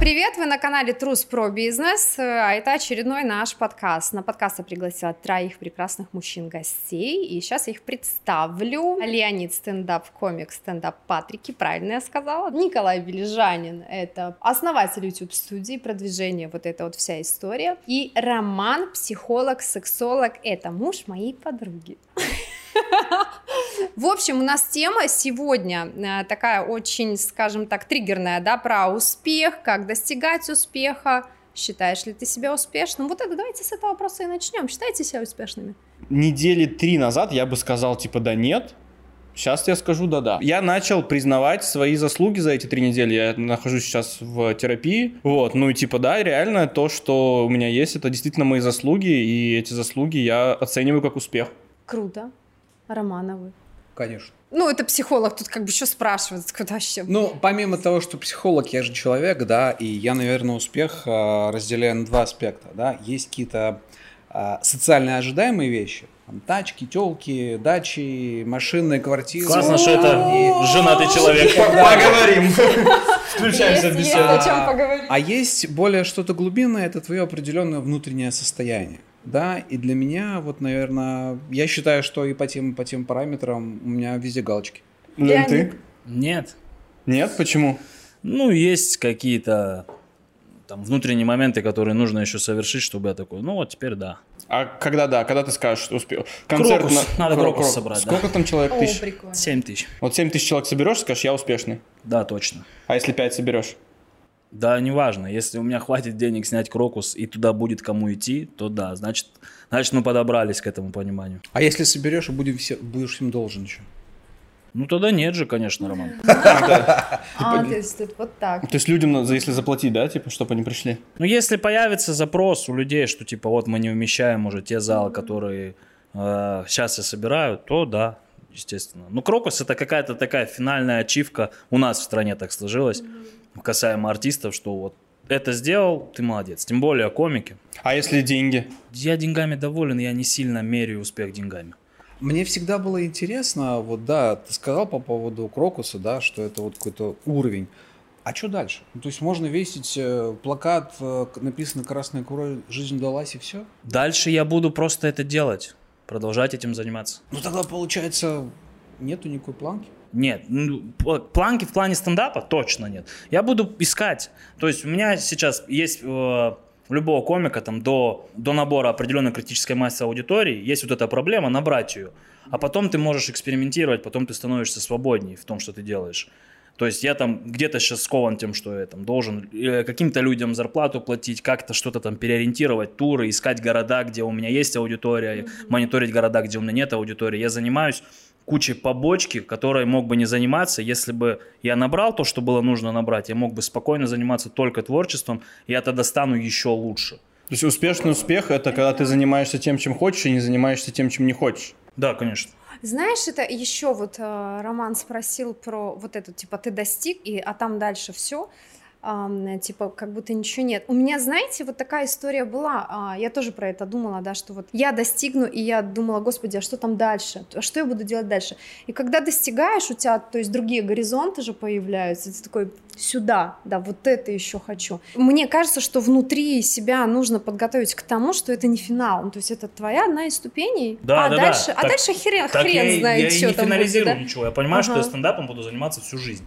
привет! Вы на канале Трус про бизнес, а это очередной наш подкаст. На подкаст я пригласила троих прекрасных мужчин-гостей, и сейчас я их представлю. Леонид стендап-комик, стендап-патрики, правильно я сказала. Николай Бележанин, это основатель YouTube-студии, продвижение, вот эта вот вся история. И Роман, психолог, сексолог, это муж моей подруги. В общем, у нас тема сегодня э, такая очень, скажем так, триггерная, да, про успех, как достигать успеха. Считаешь ли ты себя успешным? Вот это давайте с этого вопроса и начнем. Считаете себя успешными? Недели три назад я бы сказал, типа, да нет. Сейчас я скажу да-да. Я начал признавать свои заслуги за эти три недели. Я нахожусь сейчас в терапии. Вот, ну и типа да, реально то, что у меня есть, это действительно мои заслуги, и эти заслуги я оцениваю как успех. Круто. Романовы. Конечно. Ну, это психолог, тут как бы еще спрашивает, куда вообще. Ну, помимо того, что психолог, я же человек, да, и я, наверное, успех э, разделяю на два аспекта, да. Есть какие-то э, социально ожидаемые вещи, там, тачки, телки, дачи, машины, квартиры. Классно, что это женатый человек. Поговорим. Включаемся в беседу. А есть более что-то глубинное, это твое определенное внутреннее состояние. Да, и для меня, вот, наверное, я считаю, что и по тем, по тем параметрам у меня везде галочки. Лен, ты? Нет. Нет? Почему? Ну, есть какие-то там внутренние моменты, которые нужно еще совершить, чтобы я такой, ну вот теперь да. А когда да, когда ты скажешь, что успел? Концерт крокус. на... Надо крокус, крокус собрать, Сколько да. там человек О, тысяч? прикольно. 7 тысяч. Вот 7 тысяч человек соберешь, скажешь, я успешный. Да, точно. А если 5 соберешь? Да, неважно. Если у меня хватит денег снять крокус и туда будет кому идти, то да, значит, значит мы подобрались к этому пониманию. А если соберешь и будешь, все, будешь всем должен еще? Ну тогда нет же, конечно, Роман. А, то есть тут вот так. То есть людям если заплатить, да, типа, чтобы они пришли? Ну если появится запрос у людей, что типа вот мы не умещаем уже те залы, которые э, сейчас я собираю, то да, естественно. Ну крокус это какая-то такая финальная ачивка у нас в стране так сложилось, касаемо артистов, что вот это сделал, ты молодец. Тем более комики. А если деньги? Я деньгами доволен, я не сильно меряю успех деньгами. Мне всегда было интересно, вот да, ты сказал по поводу Крокуса, да, что это вот какой-то уровень. А что дальше? Ну, то есть можно весить э, плакат, э, написано «Красная кровь, жизнь далась» и все? Дальше я буду просто это делать, продолжать этим заниматься. Ну тогда получается нету никакой планки. Нет, ну, планки в плане стендапа точно нет. Я буду искать. То есть у меня сейчас есть э, у любого комика там до, до набора определенной критической массы аудитории есть вот эта проблема набрать ее. А потом ты можешь экспериментировать, потом ты становишься свободней в том, что ты делаешь. То есть я там где-то сейчас скован тем, что я там должен э, каким-то людям зарплату платить, как-то что-то там переориентировать, туры, искать города, где у меня есть аудитория, мониторить города, где у меня нет аудитории. Я занимаюсь кучей побочки, которой мог бы не заниматься, если бы я набрал то, что было нужно набрать, я мог бы спокойно заниматься только творчеством, и я тогда стану еще лучше. То есть успешный успех – это когда ты занимаешься тем, чем хочешь, и не занимаешься тем, чем не хочешь. Да, конечно. Знаешь, это еще вот э, Роман спросил про вот это, типа, ты достиг, и, а там дальше все, типа, как будто ничего нет. У меня, знаете, вот такая история была, а, я тоже про это думала, да, что вот я достигну, и я думала, господи, а что там дальше? А что я буду делать дальше? И когда достигаешь, у тебя, то есть другие горизонты же появляются, ты такой, сюда, да, вот это еще хочу. Мне кажется, что внутри себя нужно подготовить к тому, что это не финал, ну, то есть это твоя одна из ступеней, Да, а да, дальше, да. а Так- дальше хрен, Так хрен я, знает, я что не там будет, финализирую да? ничего. Я понимаю, что Ага. я стендапом буду заниматься всю жизнь.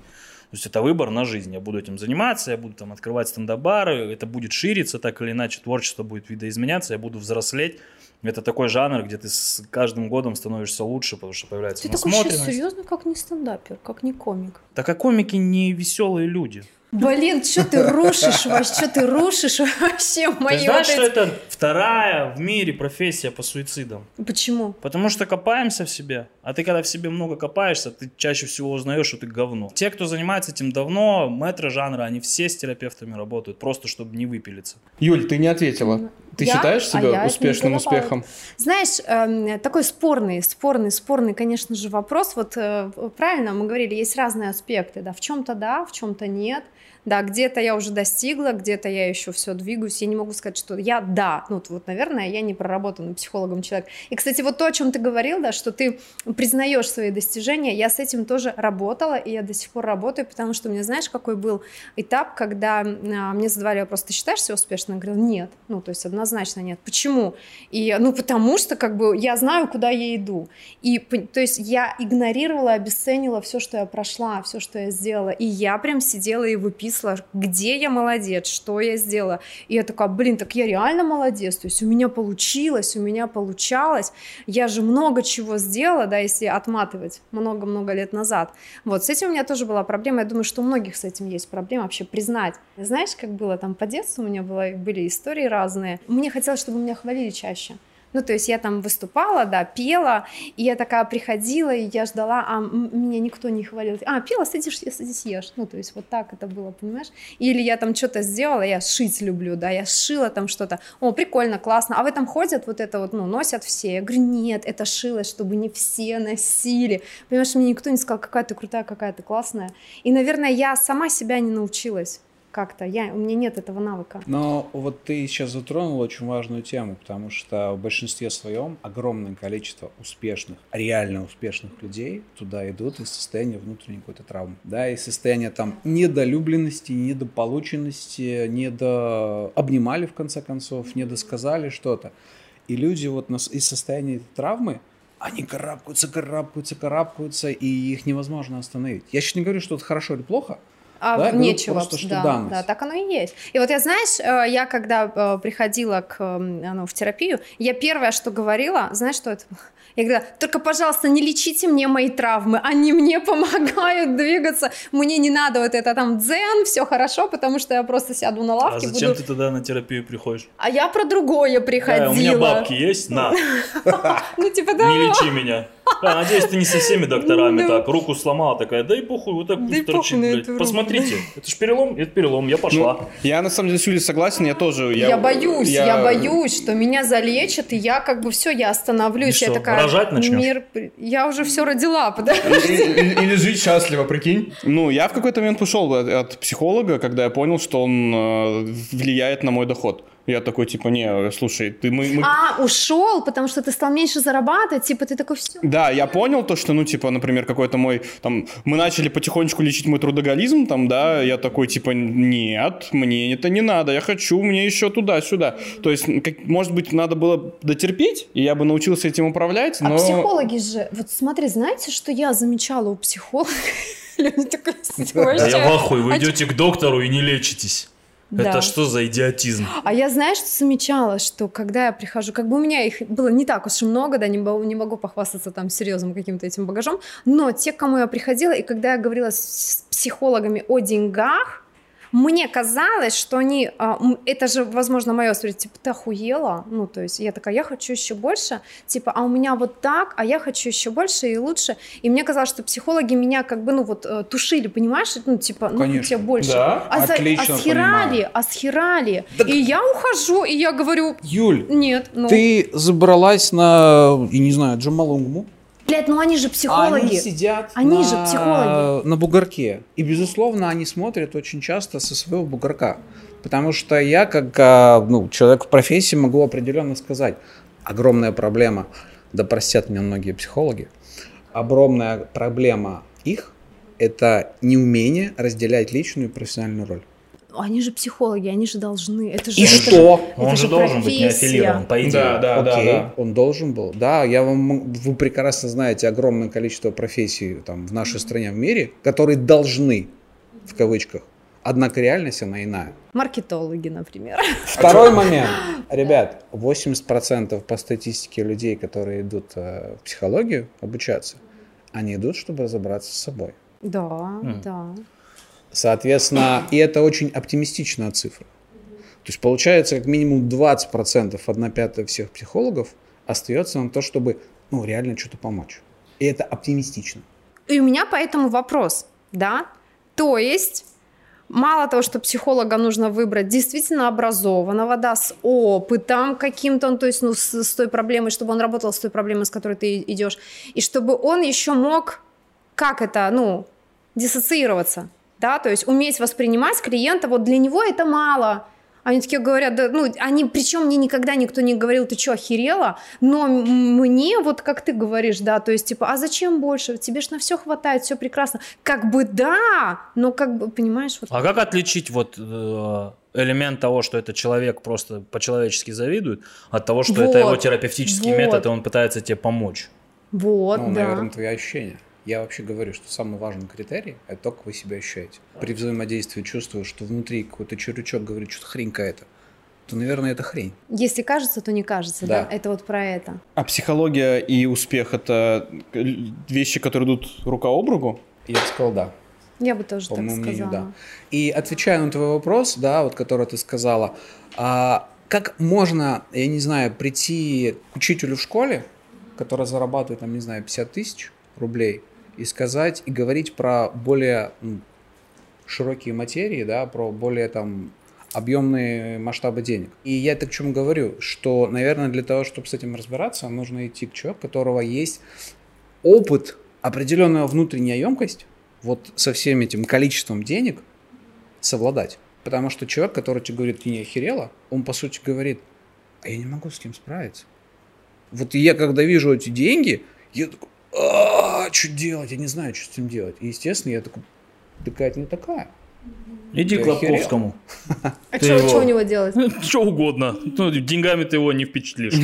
То есть это выбор на жизнь. Я буду этим заниматься, я буду там открывать стендап-бары, это будет шириться так или иначе, творчество будет видоизменяться, я буду взрослеть. Это такой жанр, где ты с каждым годом становишься лучше, потому что появляется Ты такой сейчас насмотренность. серьезно, как не стендапер, как не комик. Так а комики не веселые люди. Блин, что ты рушишь вообще, что ты рушишь вообще мои Ты знаешь, вот что это вторая в мире профессия по суицидам? Почему? Потому что копаемся в себе. А ты когда в себе много копаешься, ты чаще всего узнаешь, что ты говно. Те, кто занимается этим давно, мэтры жанра, они все с терапевтами работают, просто чтобы не выпилиться. Юль, ты не ответила. Ты Я? считаешь А себя не успешным успехом? Знаешь, эм, такой спорный, спорный, спорный, конечно же, вопрос. Вот э, правильно мы говорили, есть разные аспекты, да, в чем-то да, в чем-то нет. Да, где-то я уже достигла, где-то я еще все двигаюсь. Я не могу сказать, что я да. Ну, вот, наверное, я не проработанный психологом человек. И, кстати, вот то, о чем ты говорил, да, что ты признаешь свои достижения, я с этим тоже работала, и я до сих пор работаю, потому что меня, знаешь, какой был этап, когда а, мне задавали вопрос, ты считаешь себя успешным? Я говорила, нет. Ну, то есть однозначно нет. Почему? И, ну, потому что, как бы, я знаю, куда я иду. И, то есть я игнорировала, обесценила все, что я прошла, все, что я сделала. И я прям сидела и выписывала зависла, где я молодец, что я сделала. И я такая, блин, так я реально молодец, то есть у меня получилось, у меня получалось, я же много чего сделала, да, если отматывать много-много лет назад. Вот, с этим у меня тоже была проблема, я думаю, что у многих с этим есть проблема вообще признать. Знаешь, как было там по детству, у меня было, были истории разные, мне хотелось, чтобы меня хвалили чаще. Ну, то есть я там выступала, да, пела, и я такая приходила, и я ждала, а меня никто не хвалил. А, пела, садишь, садись, ешь. Ну, то есть вот так это было, понимаешь? Или я там что-то сделала, я шить люблю, да, я шила там что-то. О, прикольно, классно. А в этом ходят вот это вот, ну, носят все. Я говорю, нет, это шилось, чтобы не все носили. Понимаешь, мне никто не сказал, какая ты крутая, какая ты классная. И, наверное, я сама себя не научилась как-то. Я, у меня нет этого навыка. Но вот ты сейчас затронул очень важную тему, потому что в большинстве своем огромное количество успешных, реально успешных людей туда идут из состояния внутренней какой-то травмы. Да, из состояния там недолюбленности, недополученности, недо... обнимали в конце концов, недосказали что-то. И люди вот из состояния травмы, они карабкаются, карабкаются, карабкаются, и их невозможно остановить. Я сейчас не говорю, что это хорошо или плохо, а да, нечего. Просто, что да, данность. да, так оно и есть. И вот я, знаешь, э, я когда э, приходила к, ну, в терапию, я первое, что говорила, знаешь, что это? Я говорю, только, пожалуйста, не лечите мне мои травмы, они мне помогают двигаться, мне не надо вот это там дзен, все хорошо, потому что я просто сяду на лавке. А зачем буду... ты тогда на терапию приходишь? А я про другое приходила. Да, у меня бабки есть, на. Ну, типа, да. Не лечи меня. А, надеюсь, ты не со всеми докторами ну, так. Руку сломала такая, да и похуй, вот так пусть торчит, блядь. Посмотрите, это ж перелом, это перелом, я пошла. Ну, я на самом деле с Юлей согласен, я тоже. Я, я боюсь, я... я боюсь, что меня залечат, и я как бы все, я остановлюсь. И я что, такая, рожать начнешь? Мир... Я уже все родила, подожди. Или жить счастливо, прикинь. Ну, я в какой-то момент ушел от психолога, когда я понял, что он э, влияет на мой доход. Я такой, типа, не, слушай, ты мы, мы... А, ушел, потому что ты стал меньше зарабатывать, типа, ты такой, все. Да, я понял то, что, ну, типа, например, какой-то мой, там, мы начали потихонечку лечить мой трудоголизм, там, да, я такой, типа, нет, мне это не надо, я хочу, мне еще туда-сюда. То есть, как, может быть, надо было дотерпеть, и я бы научился этим управлять, а но... А психологи же, вот смотри, знаете, что я замечала у психологов? Люди такой, Да я в ахуе, вы идете к доктору и не лечитесь. Да. Это что за идиотизм? А я, знаешь, что замечала, что когда я прихожу, как бы у меня их было не так уж и много, да, не, могу, не могу похвастаться там серьезным каким-то этим багажом, но те, к кому я приходила, и когда я говорила с психологами о деньгах, мне казалось, что они, а, это же, возможно, мое восприятие, типа, ты охуела? Ну, то есть я такая, я хочу еще больше, типа, а у меня вот так, а я хочу еще больше и лучше. И мне казалось, что психологи меня как бы, ну, вот, э, тушили, понимаешь? Ну, типа, ну, Конечно. тебе больше. Да, а отлично за, асхерали, асхерали. Так... И я ухожу, и я говорю... Юль, нет, ну... ты забралась на, я не знаю, Джамалунгму? Блядь, ну они же психологи. Они сидят они на, же психологи. на бугорке. И, безусловно, они смотрят очень часто со своего бугорка. Потому что я, как а, ну, человек в профессии, могу определенно сказать, огромная проблема, да простят меня многие психологи, огромная проблема их – это неумение разделять личную и профессиональную роль они же психологи, они же должны. Это же, и это что? Же, он это же должен профессия. быть не аффилирован, по идее. Да, да, Окей, да, да. Он должен был. Да, я вам, вы прекрасно знаете огромное количество профессий там, в нашей стране, в мире, которые должны, в кавычках, однако реальность она иная. Маркетологи, например. Второй момент. Ребят, 80% по статистике людей, которые идут э, в психологию обучаться, они идут, чтобы разобраться с собой. Да, mm. да. Соответственно, и это очень оптимистичная цифра. То есть получается, как минимум 20%, 1 пятая всех психологов остается на то, чтобы ну, реально что-то помочь. И это оптимистично. И у меня поэтому вопрос, да? То есть мало того, что психолога нужно выбрать действительно образованного, да, с опытом каким-то, то есть, ну, с, с той проблемой, чтобы он работал с той проблемой, с которой ты идешь, и чтобы он еще мог, как это, ну, диссоциироваться, да, то есть уметь воспринимать клиента, вот для него это мало, они такие говорят, да, ну, они, причем мне никогда никто не говорил, ты что, охерела? Но мне, вот как ты говоришь, да, то есть, типа, а зачем больше? Тебе ж на все хватает, все прекрасно. Как бы да, но как бы, понимаешь, вот... А как отличить вот э, элемент того, что этот человек просто по-человечески завидует, от того, что Вот, это его терапевтический вот. метод, и он пытается тебе помочь? Вот, ну, да. наверное, твои ощущения. Я вообще говорю, что самый важный критерий – это то, как вы себя ощущаете. При взаимодействии чувствую, что внутри какой-то червячок говорит, что хрень какая-то, то, наверное, это хрень. Если кажется, то не кажется, да. Да. Это вот про это. А психология и успех это вещи, которые идут рука об руку? Я бы сказал, да. Я бы тоже По так мнению, сказала. да. И отвечая на твой вопрос, да, вот который ты сказала, а, как можно, я не знаю, прийти к учителю в школе, который зарабатывает, там, не знаю, 50 тысяч рублей, и сказать, и говорить про более широкие материи, да, про более там объемные масштабы денег. И я это к чему говорю, что, наверное, для того, чтобы с этим разбираться, нужно идти к человеку, у которого есть опыт, определенная внутренняя емкость, вот со всем этим количеством денег совладать. Потому что человек, который тебе говорит, ты не охерела, он по сути говорит, а я не могу с этим справиться. Вот я когда вижу эти деньги, я такой, а что делать, я не знаю, что с этим делать. И, естественно, я такой, такая не такая. Иди к Лобковскому. А что его- у него делать? Что угодно. Ну, деньгами ты его не впечатлишь.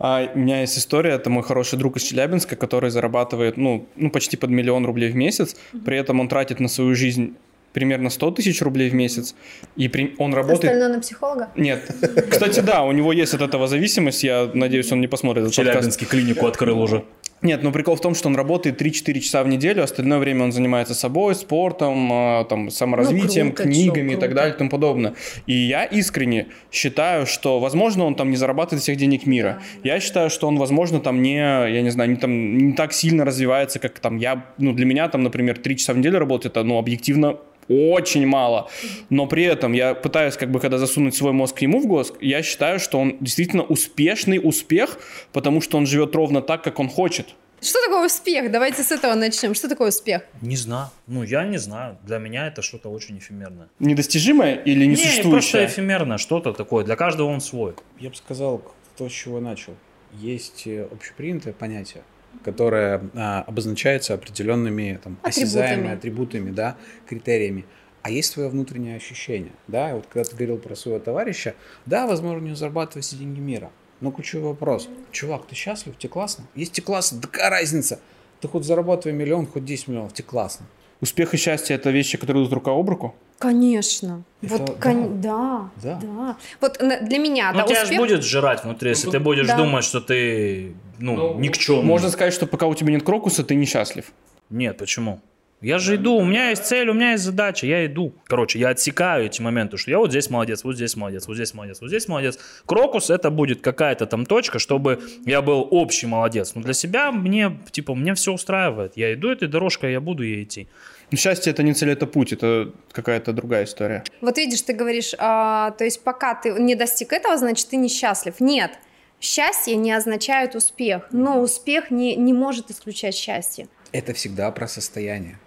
А у меня есть история, это мой хороший друг из Челябинска, который зарабатывает, ну, ну, почти под миллион рублей в месяц, при этом он тратит на свою жизнь примерно 100 тысяч рублей в месяц, и при- он работает... Остальное на психолога? Нет. Кстати, да, у него есть от этого зависимость, я надеюсь, он не посмотрит этот подкаст. Челябинский клинику открыл уже. Нет, ну прикол в том, что он работает 3-4 часа в неделю, остальное время он занимается собой, спортом, а, там, саморазвитием, Ну, круто, книгами чё, и так далее и тому подобное. И я искренне считаю, что, возможно, он там не зарабатывает всех денег мира. Я считаю, что он, возможно, там не, я не знаю, не, там, не так сильно развивается, как там я, ну, для меня там, например, 3 часа в неделю работать, это, ну, объективно очень мало. Но при этом я пытаюсь, как бы, когда засунуть свой мозг ему в мозг, я считаю, что он действительно успешный успех, потому что он живет ровно так, как он хочет. Что такое успех? Давайте с этого начнем. Что такое успех? Не знаю. Ну, я не знаю. Для меня это что-то очень эфемерное. Недостижимое или Не, просто несуществующее? эфемерное, что-то такое. Для каждого он свой. Я бы сказал, то, с чего начал. Есть э, общепринятое понятие, которое а, обозначается определенными там, осязаемыми атрибутами, да, критериями. А есть твое внутреннее ощущение, да, вот когда ты говорил про своего товарища, да, возможно, у него зарабатывают все деньги мира, но ключевой вопрос, чувак, ты счастлив, тебе классно? Если тебе классно, да какая разница? Ты хоть зарабатывай миллион, хоть 10 миллионов, тебе классно. Успех и счастье это вещи, которые идут рука об руку. Конечно. Это вот, кон- да. Да. да, Вот для меня, Ну, да, тебя же успех... будет сжирать внутри, если ты будешь Да. думать, что ты, ну, никчемный. Можно сказать, что пока у тебя нет крокуса, ты несчастлив. Нет, почему? Я же иду, у меня есть цель, у меня есть задача, я иду. Короче, я отсекаю эти моменты, что я вот здесь молодец, вот здесь молодец, вот здесь молодец, вот здесь молодец. Крокус это будет какая-то там точка, чтобы я был общий молодец. Но для себя мне, типа, мне все устраивает. Я иду этой дорожкой, я буду ей идти. Но счастье это не цель, это путь, это какая-то другая история. Вот видишь, ты говоришь, а, то есть пока ты не достиг этого, значит, ты несчастлив. Нет, счастье не означает успех, но успех не, не может исключать счастье. Это всегда про состояние.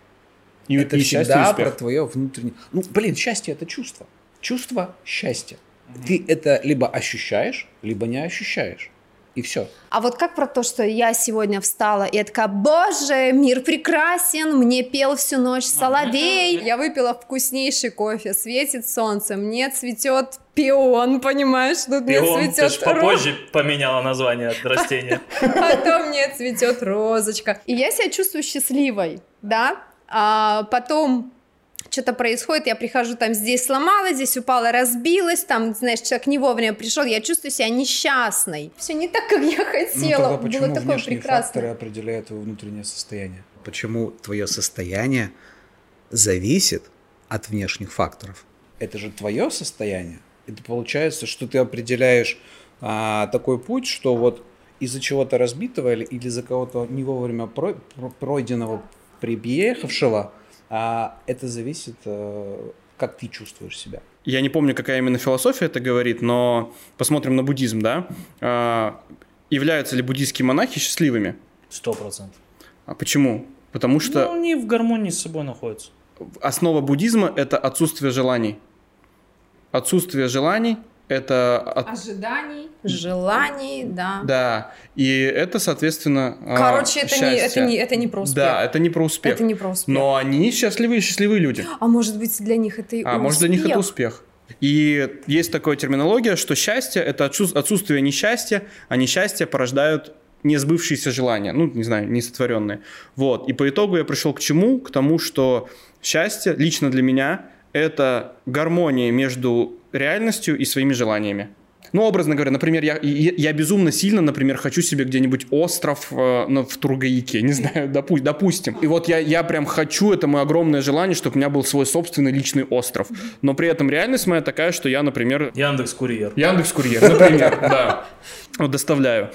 И, это и счастье, и всегда успех. про твое внутреннее. Ну, блин, счастье это чувство. Чувство счастья. Ты это либо ощущаешь, либо не ощущаешь. И все. А вот как про то, что я сегодня встала и я такая, боже, мир прекрасен, мне пел всю ночь соловей, я выпила вкуснейший кофе, светит солнце, мне цветет пион, понимаешь, тут мне Пион, ты цветет ж попозже поменяла название от растения. потом мне цветет розочка. И я себя чувствую счастливой, да, а потом что-то происходит, я прихожу, там здесь сломалась, здесь упала, разбилась, там, знаешь, человек не вовремя пришел, я чувствую себя несчастной. Все не так, как я Ну, хотела, тогда почему было такое внешние прекрасно. факторы определяют твое внутреннее состояние? Почему твое состояние зависит от внешних факторов? Это же твое состояние. Это получается, что ты определяешь а, такой путь, что вот из-за чего-то разбитого или или из-за кого-то не вовремя про- про- пройденного, приехавшего, а, это зависит, э, как ты чувствуешь себя. Я не помню, какая именно философия это говорит, но посмотрим на буддизм, да? А, являются ли буддийские монахи счастливыми? Сто процентов. А почему? Потому что Ну, они в гармонии с собой находятся. основа буддизма – это отсутствие желаний. Отсутствие желаний – это... от- Ожиданий, желаний, да. Да, и это, соответственно, а, Короче, это не, это, счастье. не, это не про успех. Да, это не про успех. Это не про успех. Но они счастливые, счастливые люди. А может быть, для них это и А может для них это успех? успех. И есть такая терминология, что счастье это отсу- отсутствие несчастья, а несчастье порождают несбывшиеся желания, ну, не знаю, несотворенные. Вот. И по итогу я пришел к чему? К тому, что счастье лично для меня это гармония между реальностью и своими желаниями. Ну, образно говоря, например, я, я, я безумно сильно, например, хочу себе где-нибудь остров э, ну, в Тургаяке, не знаю, допу- допустим. И вот я, я прям хочу, это мое огромное желание, чтобы у меня был свой собственный личный остров. Но при этом реальность моя такая, что я, например, Яндекс Курьер. Яндекс Курьер, например, да, доставляю.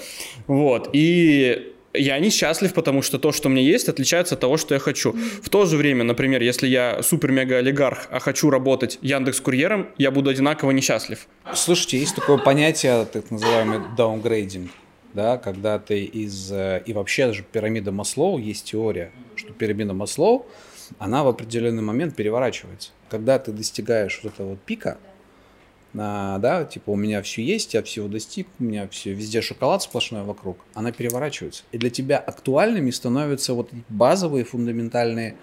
Вот, и я несчастлив, потому что то, что у меня есть, отличается от того, что я хочу. В то же время, например, если я супер-мега-олигарх, а хочу работать Яндекс Курьером, я буду одинаково несчастлив. Слушайте, есть такое понятие, так называемый даунгрейдинг, да, когда ты из... э, И вообще даже пирамида Маслоу, есть теория, что пирамида Маслоу, она в определенный момент переворачивается. Когда ты достигаешь вот этого пика, а, да, типа у меня все есть, я всего достиг, у меня все, везде шоколад сплошной вокруг, она переворачивается. И для тебя актуальными становятся вот базовые, фундаментальные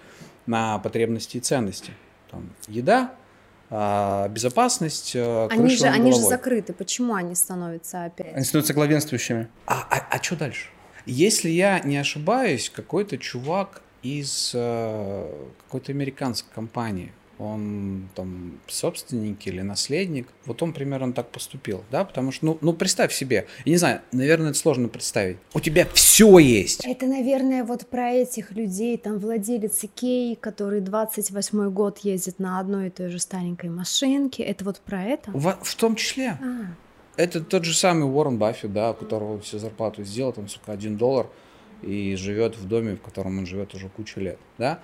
на потребности и ценности. Там, еда, а, безопасность, а, Они же, они же закрыты. Почему они становятся Они опять? становятся главенствующими. А, что дальше? Если я не ошибаюсь, какой-то чувак из э, какой-то американской компании, он там собственник или наследник, вот он примерно так поступил, да, потому что, ну, ну представь себе, я не знаю, наверное, это сложно представить. У тебя все есть. Это, наверное, вот про этих людей, там владелец Икеи, который 28 год ездит на одной и той же старенькой машинке. Это вот про это? В, в том числе. А, Это тот же самый Уоррен Баффет, да, у которого всю зарплату сделал, там, сука, один доллар, и живет в доме, в котором он живет уже кучу лет, да.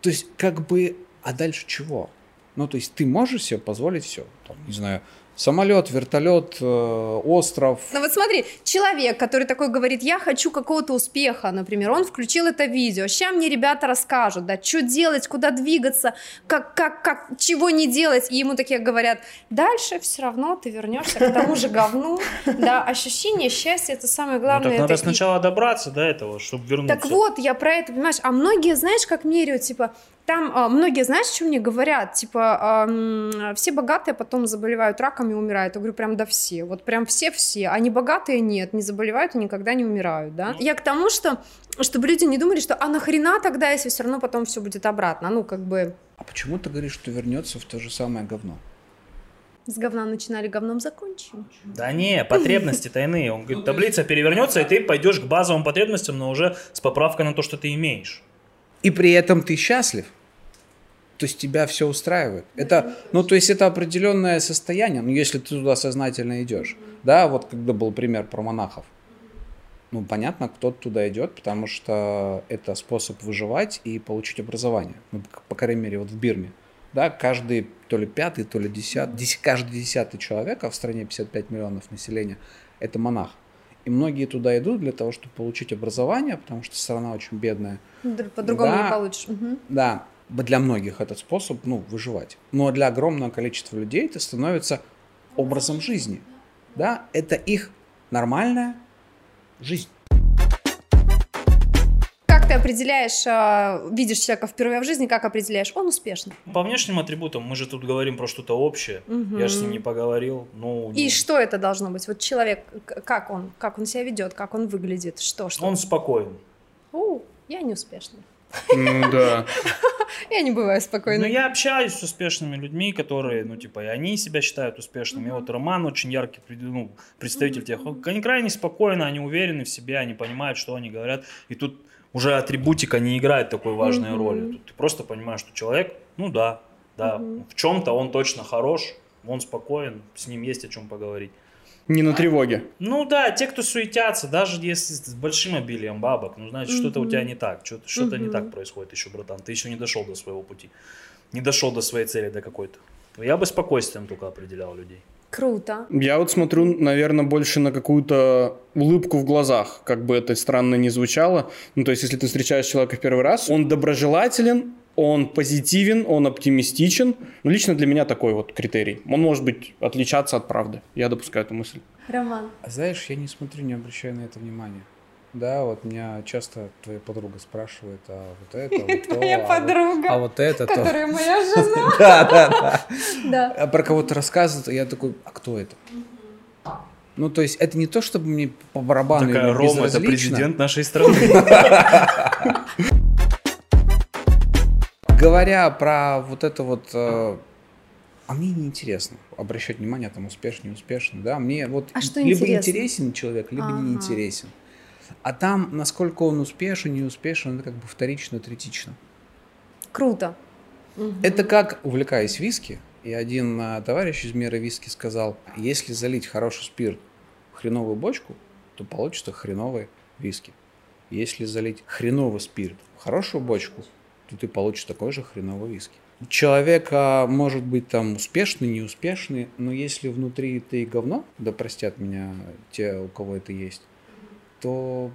То есть, как бы, а дальше чего? Ну, то есть, ты можешь себе позволить все, там, не знаю, самолет, вертолет, э, остров. Ну вот смотри, человек, который такой говорит, я хочу какого-то успеха, например, он включил это видео, сейчас мне ребята расскажут, да, что делать, куда двигаться, как, как, как, чего не делать, и ему такие говорят, дальше все равно ты вернешься к тому же говну, да, ощущение счастья, это самое Ну, главное. так надо сначала добраться до этого, чтобы вернуться. Так вот, я про это, понимаешь, а многие, знаешь, как меряют, типа, там а, многие, знаешь, что мне говорят, типа, ам, все богатые потом заболевают раком и умирают. Я говорю, прям да все, вот прям все-все, а не богатые нет, не заболевают и никогда не умирают, да. Я к тому, что, чтобы люди не думали, что, а нахрена тогда, если все равно потом все будет обратно, ну, как бы, А почему ты говоришь, что вернется в то же самое говно? с говна начинали, говном закончим. Да не, потребности тайные. Он говорит, таблица перевернется, и ты пойдешь к базовым потребностям, но уже с поправкой на то, что ты имеешь. И при этом ты счастлив. То есть тебя все устраивает. Это, ну, то есть это определенное состояние, ну, если ты туда сознательно идешь. Да, вот когда был пример про монахов. Ну, понятно, кто туда идет, потому что это способ выживать и получить образование. Ну, по- крайней мере, вот в Бирме. Да, каждый то ли пятый, то ли десятый, дес- каждый десятый человек, а в стране 55 миллионов населения, это монах. И многие туда идут для того, чтобы получить образование, потому что страна очень бедная. Д- По-другому Да. не получишь. Мгм. Да, для многих этот способ, ну, выживать. Но для огромного количества людей это становится образом жизни. Да, это их нормальная жизнь. Как ты определяешь, а, видишь человека впервые в жизни, как определяешь, он успешный? По внешним атрибутам мы же тут говорим про что-то общее. Мгм. Я же с ним не поговорил. Ну, И ну, что это должно быть? Вот человек, как он, как он себя ведет, как он выглядит, что, что? Он спокоен. У, я не успешный. Ну да. Я не бываю Но спокойной. я общаюсь с успешными людьми, которые, ну, типа, и они себя считают успешными. И вот Роман очень яркий ну, представитель тех. Они крайне спокойны, они уверены в себе, они понимают, что они говорят. И тут уже атрибутика не играет такой важной Мгм. роли. Тут ты просто понимаешь, что человек, ну да, да, Мгм. в чем-то он точно хорош, он спокоен, с ним есть о чем поговорить. Не на тревоге. Ну да, те, кто суетятся, даже если с большим обилием бабок, ну значит, что-то у тебя не так, что-то, что-то не Мгм. так происходит еще, братан. Ты еще не дошел до своего пути, не дошел до своей цели, до какой-то. Я бы спокойствием только определял людей. Круто. Я вот смотрю, наверное, больше на какую-то улыбку в глазах, как бы это странно ни звучало. Ну, то есть, если ты встречаешь человека в первый раз, он доброжелателен, он позитивен, он оптимистичен. Ну, лично для меня такой вот критерий. Он может быть отличаться от правды. Я допускаю эту мысль. Роман. А знаешь, я не смотрю, не обращаю на это внимания. Да, вот меня часто твоя подруга спрашивает, а вот это, вот то, Твоя а вот- подруга, а вот это, то. которая моя жена. Да, да, да. Да. А про кого-то рассказывают, и я такой, а кто это? Ну, то есть, это не то, чтобы мне по барабану Такая Рома, это президент нашей страны. Говоря про вот это вот... э, а мне неинтересно обращать внимание, там, успешно, неуспешно, да, мне вот А что либо интересно? интересен человек, либо Ага. не интересен. А там, насколько он успешен, не успешен, это как бы вторично, третично. Круто. Это как, увлекаясь виски, и один а, товарищ из мира виски сказал, если залить хороший спирт в хреновую бочку, то получится хреновый виски. Если залить хреновый спирт в хорошую бочку, то ты получишь такой же хреновый виски. Человек а, может быть там успешный, неуспешный, но если внутри ты говно, да простят меня те, у кого это есть, то,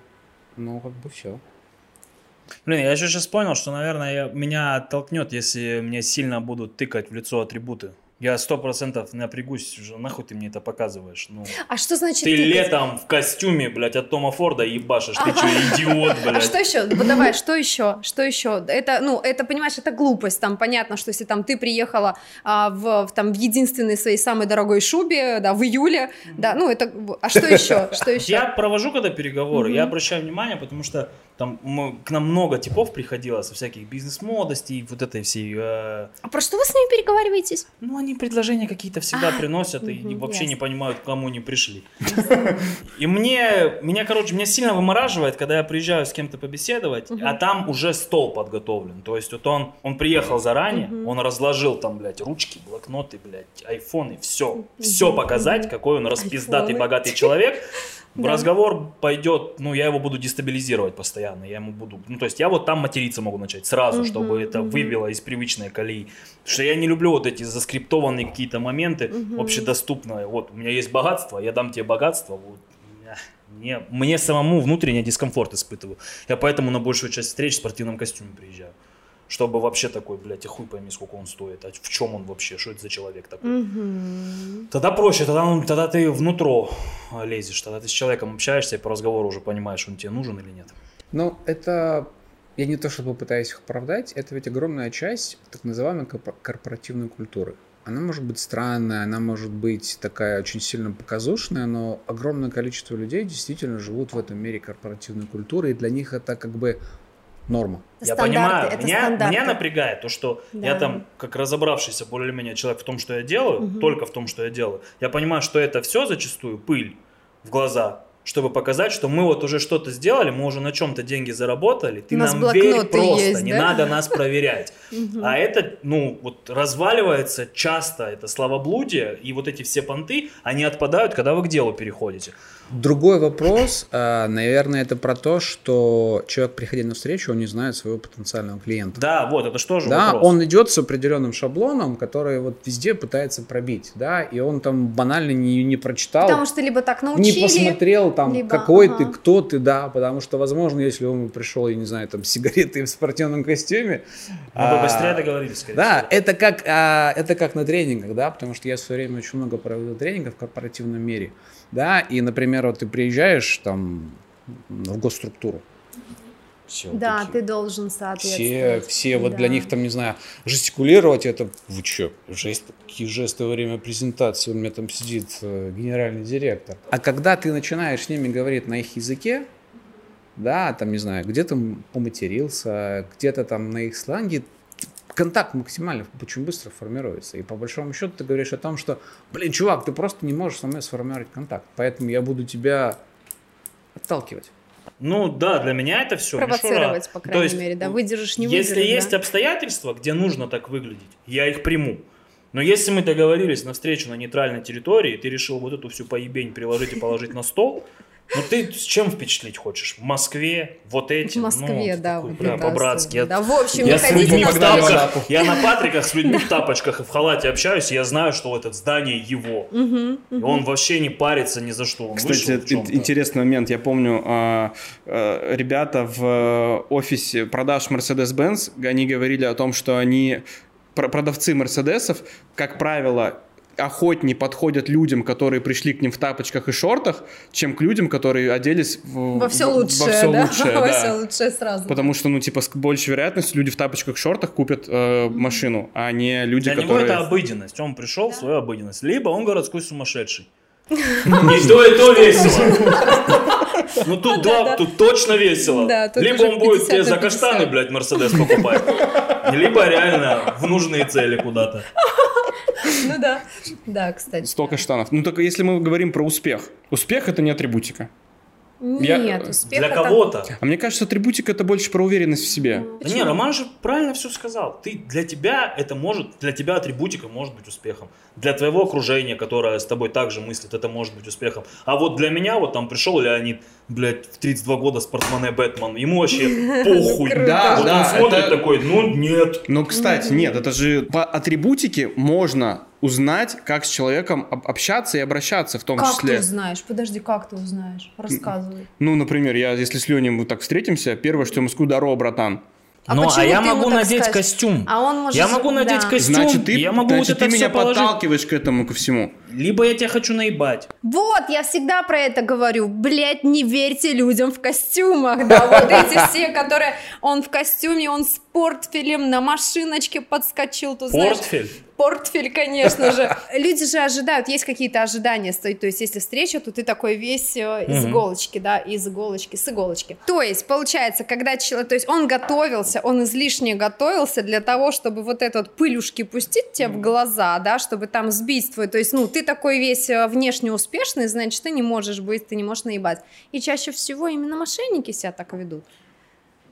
ну, как бы все. Блин, я еще сейчас понял, что, наверное, я- меня оттолкнет, если мне сильно будут тыкать в лицо атрибуты. Я сто процентов напрягусь, уже нахуй ты мне это показываешь. Ну, А что значит ты тыкать? летом в костюме, блядь, от Тома Форда ебашишь. Ты что, идиот, А блядь? что еще? Вот давай, что еще? Что еще? Это, ну, это, понимаешь, это глупость. Там понятно, что если там ты приехала а, в, в, там, в единственной своей самой дорогой шубе, да, в июле, да, ну, это... А что еще? Что еще? Я провожу когда переговоры, я обращаю внимание, потому что там мы- к нам много типов приходило со всяких бизнес-молодостей, вот этой всей... э, А про что вы с ними переговариваетесь? ну, они предложения какие-то всегда А, приносят и мгм, вообще не ясно. понимают, к кому они пришли. И мне, меня, короче, меня сильно вымораживает, когда я приезжаю с кем-то побеседовать, Мгм. а там уже стол подготовлен. То есть вот он, он приехал заранее, Мгм. он разложил там, блядь, ручки, блокноты, блядь, айфоны, все. Все показать, какой он распиздатый, богатый человек. Да. разговор пойдет, ну, я его буду дестабилизировать постоянно, я ему буду, ну, то есть я вот там материться могу начать сразу, Мгм, чтобы это мгм. выбило из привычной колеи. Потому что я не люблю вот эти заскриптованные какие-то моменты, Мгм. общедоступные. Вот, у меня есть богатство, я дам тебе богатство, вот. Мне, мне самому внутренний дискомфорт испытываю. Я поэтому на большую часть встреч в спортивном костюме приезжаю. Чтобы вообще такой, блядь, и хуй пойми, сколько он стоит, а в чем он вообще, что это за человек такой. Мгм. Тогда проще, тогда, он- тогда ты внутрь лезешь, тогда ты с человеком общаешься и по разговору уже понимаешь, он тебе нужен или нет. Ну, это, я не то чтобы пытаюсь их оправдать, это ведь огромная часть так называемой корпо- корпоративной культуры. Она может быть странная, она может быть такая очень сильно показушная, но огромное количество людей действительно живут в этом мире корпоративной культуры, и для них это как бы норма. Я стандарты, понимаю, это меня, стандарты. меня напрягает то, что я Да. там, как разобравшийся более-менее человек в том, что я делаю, Мгм. только в том, что я делаю, я понимаю, что это все зачастую пыль в глаза, чтобы показать, что мы вот уже что-то сделали, мы уже на чем-то деньги заработали, ты У нас нам верь блокноты просто, есть, не да? надо нас проверять. А это, ну, вот разваливается часто, это славоблудие, и вот эти все понты, они отпадают, когда вы к делу переходите. Другой вопрос, а, наверное, это про то, что человек, приходя на встречу, он не знает своего потенциального клиента. Да, вот, это что же Да, вопрос. он идет с определенным шаблоном, который вот везде пытается пробить, да, и он там банально не, не прочитал, Потому что либо так научили, не посмотрел там, либо- какой ты, ага. кто ты, да, потому что, возможно, если он пришел, я не знаю, там, с сигаретой в спортивном костюме, Мы бы а, быстрее договорились, скорее да, всего. это как, а, это как на тренингах, да, потому что я в свое время очень много проводил тренингов в корпоративном мире, да, и, например, вот ты приезжаешь там в госструктуру, все вот да, такие. ты должен Все, соответствовать. все вот Да. для них там, не знаю, жестикулировать это, вы что, жест, какие жесты во время презентации, у меня там сидит э, генеральный директор. А когда ты начинаешь с ними говорить на их языке, да, там, не знаю, где-то поматерился, где-то там на их сленге, контакт максимально очень быстро формируется. И по большому счету ты говоришь о том, что, блин, чувак, ты просто не можешь со мной сформировать контакт, поэтому я буду тебя отталкивать. Ну да, для меня это все Провоцировать, по крайней То есть, мере, да, выдержишь, не Если выдержишь, есть да. обстоятельства, где нужно так выглядеть, я их приму. Но если мы договорились на встречу на нейтральной территории, ты решил вот эту всю поебень приложить и положить на стол, Ну ты с чем впечатлить хочешь? В Москве, вот эти. В Москве, ну, да. такой, бля, по-братски. Я, Да, в общем, я с людьми на в тапках, я на Патриках с людьми в тапочках и в халате общаюсь, и я знаю, что это здание его. И он вообще не парится ни за что. Он Кстати, интересный момент. Я помню, а, а, ребята в э, офисе продаж Mercedes-Benz, они говорили о том, что они, про- продавцы Мерседесов, как правило, охотнее подходят людям, которые пришли к ним в тапочках и шортах, чем к людям, которые оделись в, Во все лучшее, во всё да? лучшее, Во да. все лучшее сразу. Потому что, ну, типа, с большей вероятностью люди в тапочках и шортах купят э, машину, а не люди, Для него которые... это обыденность. Он пришел в свою обыденность. Либо он городской сумасшедший. И то, и то весело. Ну тут два, тут точно весело. Да, тут Либо он будет 50 тебе за 50. каштаны, блядь, Мерседес покупать. Либо реально в нужные цели куда-то. Ну да. Да, кстати. Столько штанов. Ну, только если мы говорим про успех. Успех — это не атрибутика. Я- Нет, успех Для это- кого-то. А мне кажется, атрибутика это больше про уверенность в себе. Да не, Роман же правильно все сказал. Ты для тебя это может, для тебя атрибутика может быть успехом. Для твоего окружения, которое с тобой также мыслит, это может быть успехом. А вот для меня, вот там пришел Леонид, блядь, в 32 года с портмоне Бэтмен, ему вообще похуй. Да, Вот да, он смотрит такой, ну нет. Но, кстати, нет, это же по атрибутике можно узнать, как с человеком об- общаться и обращаться в том Как числе. ты узнаешь? Подожди, как ты узнаешь? Рассказывай. Ну, например, я, если с Леней мы так встретимся, первое, что я ему скажу, здорово, братан. А ну, а почему я могу надеть скажешь? костюм. А он может... Я могу надеть да. костюм, Значит, ты, я могу значит, вот ты меня положить. подталкиваешь к этому, ко всему. Либо я тебя хочу наебать. Вот, я всегда про это говорю. Блять, не верьте людям в костюмах, да, вот эти все, которые... Он в костюме, он с портфелем на машиночке подскочил, тут знаешь... Портфель. Портфель, конечно же. Люди же ожидают, есть какие-то ожидания стоит. То есть, если встреча, то ты такой весь э, из иголочки, да, из иголочки, с иголочки. То есть, получается, когда человек, то есть он готовился, он излишне готовился для того, чтобы вот этот пылюшки пустить тебе в глаза, да, чтобы там сбить твой, то есть, ну, ты такой весь э, внешне успешный, значит, ты не можешь быть, ты не можешь наебать. И чаще всего именно мошенники себя так ведут.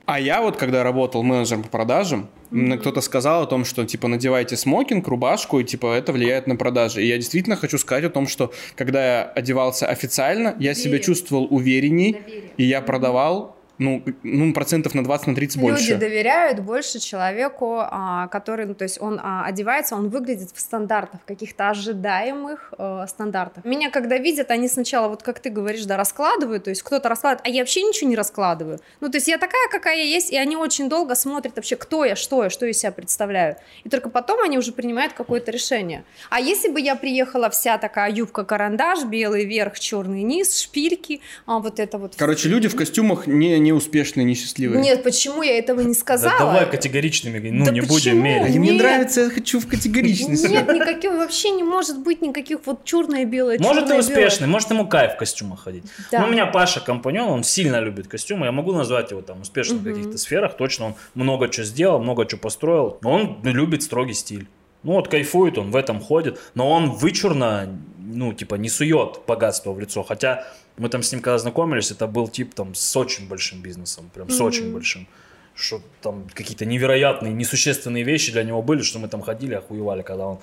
А я вот, когда работал менеджером по продажам, мне кто-то сказал о том, что, типа, надевайте смокинг, рубашку, и, типа, это влияет на продажи. И я действительно хочу сказать о том, что, когда я одевался официально, я себя Доверие. чувствовал уверенней, Доверие. и я продавал, ну, ну, процентов на 20, на 30 больше. Люди доверяют больше человеку, а, который, ну, то есть он а, одевается, он выглядит в стандартах, в каких-то ожидаемых э, стандартах. Меня когда видят, они сначала, вот как ты говоришь, да, раскладывают, то есть кто-то раскладывает, а я вообще ничего не раскладываю. Ну, то есть я такая, какая я есть, и они очень долго смотрят вообще, кто я, что я, что я из себя представляю. И только потом они уже принимают какое-то решение. А если бы я приехала вся такая юбка-карандаш, белый верх, черный низ, шпильки, а, вот это вот... Короче, люди в костюмах не, не успешные, не счастливые. Нет, почему я этого не сказала? Да давай категоричными, ну Да не почему? будем мерить. мне нравится, я хочу в категоричность. Нет, никаких вообще не может быть никаких вот черное и белое. Может и успешный, может ему кайф в костюмах ходить. Да. Ну, у меня Паша компаньон, он сильно любит костюмы. Я могу назвать его там успешным в каких-то сферах. Точно он много чего сделал, много чего построил. Но он любит строгий стиль. Ну вот кайфует он, в этом ходит. Но он вычурно, ну типа не сует богатство в лицо. Хотя мы там с ним когда знакомились, это был тип там с очень большим бизнесом. Прям с очень Мгм. большим. Что там какие-то невероятные, несущественные вещи для него были, что мы там ходили, охуевали, когда он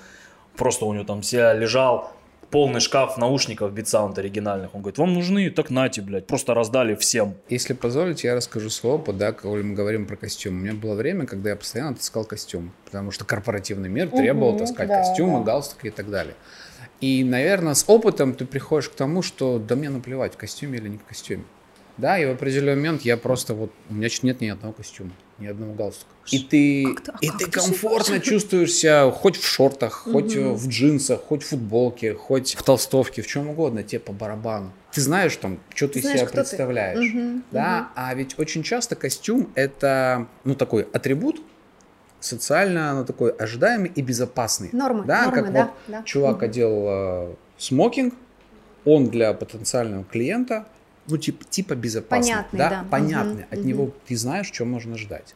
просто у него там себя лежал, полный шкаф наушников Sound оригинальных. Он говорит, вам нужны? Так нате, блядь. Просто раздали всем. Если позволите, я расскажу свой опыт, да, когда мы говорим про костюм. У меня было время, когда я постоянно таскал костюм, потому что корпоративный мир требовал Мгм, таскать да, костюмы, да. галстуки и так далее. И, наверное, с опытом ты приходишь к тому, что да мне наплевать, в костюме или не в костюме. Да, и в определенный момент я просто вот, у меня чуть нет ни одного костюма, ни одного галстука. И ты, ты- а и как ты ты комфортно живешь? чувствуешь себя хоть в шортах, хоть Мгм. в джинсах, хоть в футболке, хоть в толстовке, в чем угодно, тебе по барабану. Ты знаешь там, что ты Знаешь, себя кто ты. представляешь. Мгм, Да, а ведь очень часто костюм это, ну, такой атрибут социально, ну, такой ожидаемый и безопасный. Нормы, Да, нормы, как да, вот да. чувак одел э, смокинг, он для потенциального клиента, ну, типа, типа безопасный. Понятный, да, да. понятный. Мгм, От мгм. него ты знаешь, что можно ждать.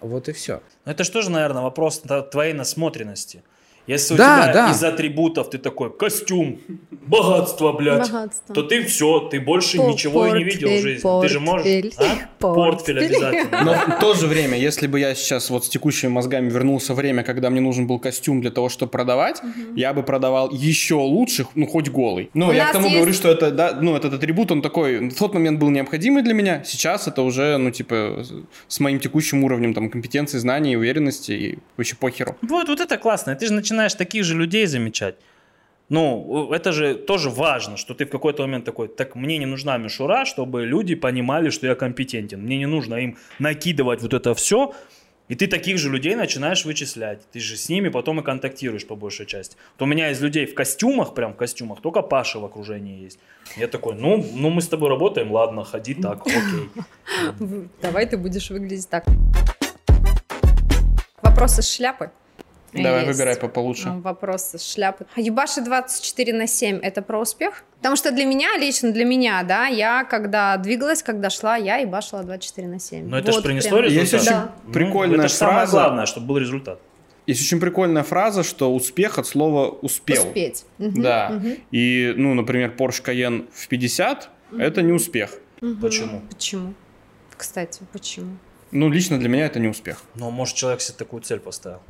Вот и все. Но это же тоже, наверное, вопрос твоей насмотренности. Если Да, у тебя да. из атрибутов ты такой костюм, богатство, блядь, Богатство. то ты все, ты больше По- ничего и не видел в портфель, жизни. Ты же можешь... портфель, а? Портфель портфель. обязательно. Но в то же время, если бы я сейчас вот с текущими мозгами вернулся в время, когда мне нужен был костюм для того, чтобы продавать, я бы продавал еще лучше, ну, хоть голый. Ну, У я к тому есть- говорю, что это, да, ну, этот атрибут, он такой, в тот момент был необходимый для меня, сейчас это уже, ну, типа, с- с моим текущим уровнем, там, компетенции, знаний, уверенности, и вообще похеру. Вот, вот это классно. Ты же начинаешь таких же людей замечать. Ну, это же тоже важно, что ты в какой-то момент такой, так мне не нужна мишура, чтобы люди понимали, что я компетентен. Мне не нужно им накидывать вот это все. И ты таких же людей начинаешь вычислять. Ты же с ними потом и контактируешь по большей части. Вот у меня из людей в костюмах, прям в костюмах, только Паша в окружении есть. Я такой, ну, ну мы с тобой работаем, ладно, ходи так, окей. Давай ты будешь выглядеть так. Вопрос из шляпы. Давай, Есть. выбирай по- получше. А, Вопрос из шляпы. Ебаши 24 на 7 это про успех? Потому что для меня, лично для меня, да, я когда двигалась, когда шла, я ебашила 24 на 7. Но это же Вот принесло прям. Есть результат. очень Ну, прикольная это же самое фраза. главное, чтобы был результат. Есть очень прикольная фраза, что успех от слова «успел». Успеть. Мгм, Да. мгм, И, ну, например, Porsche Cayenne в 50 это не успех. мгм. Почему? Почему? Кстати, почему? Ну, лично для меня это не успех. Но может человек себе такую цель поставил.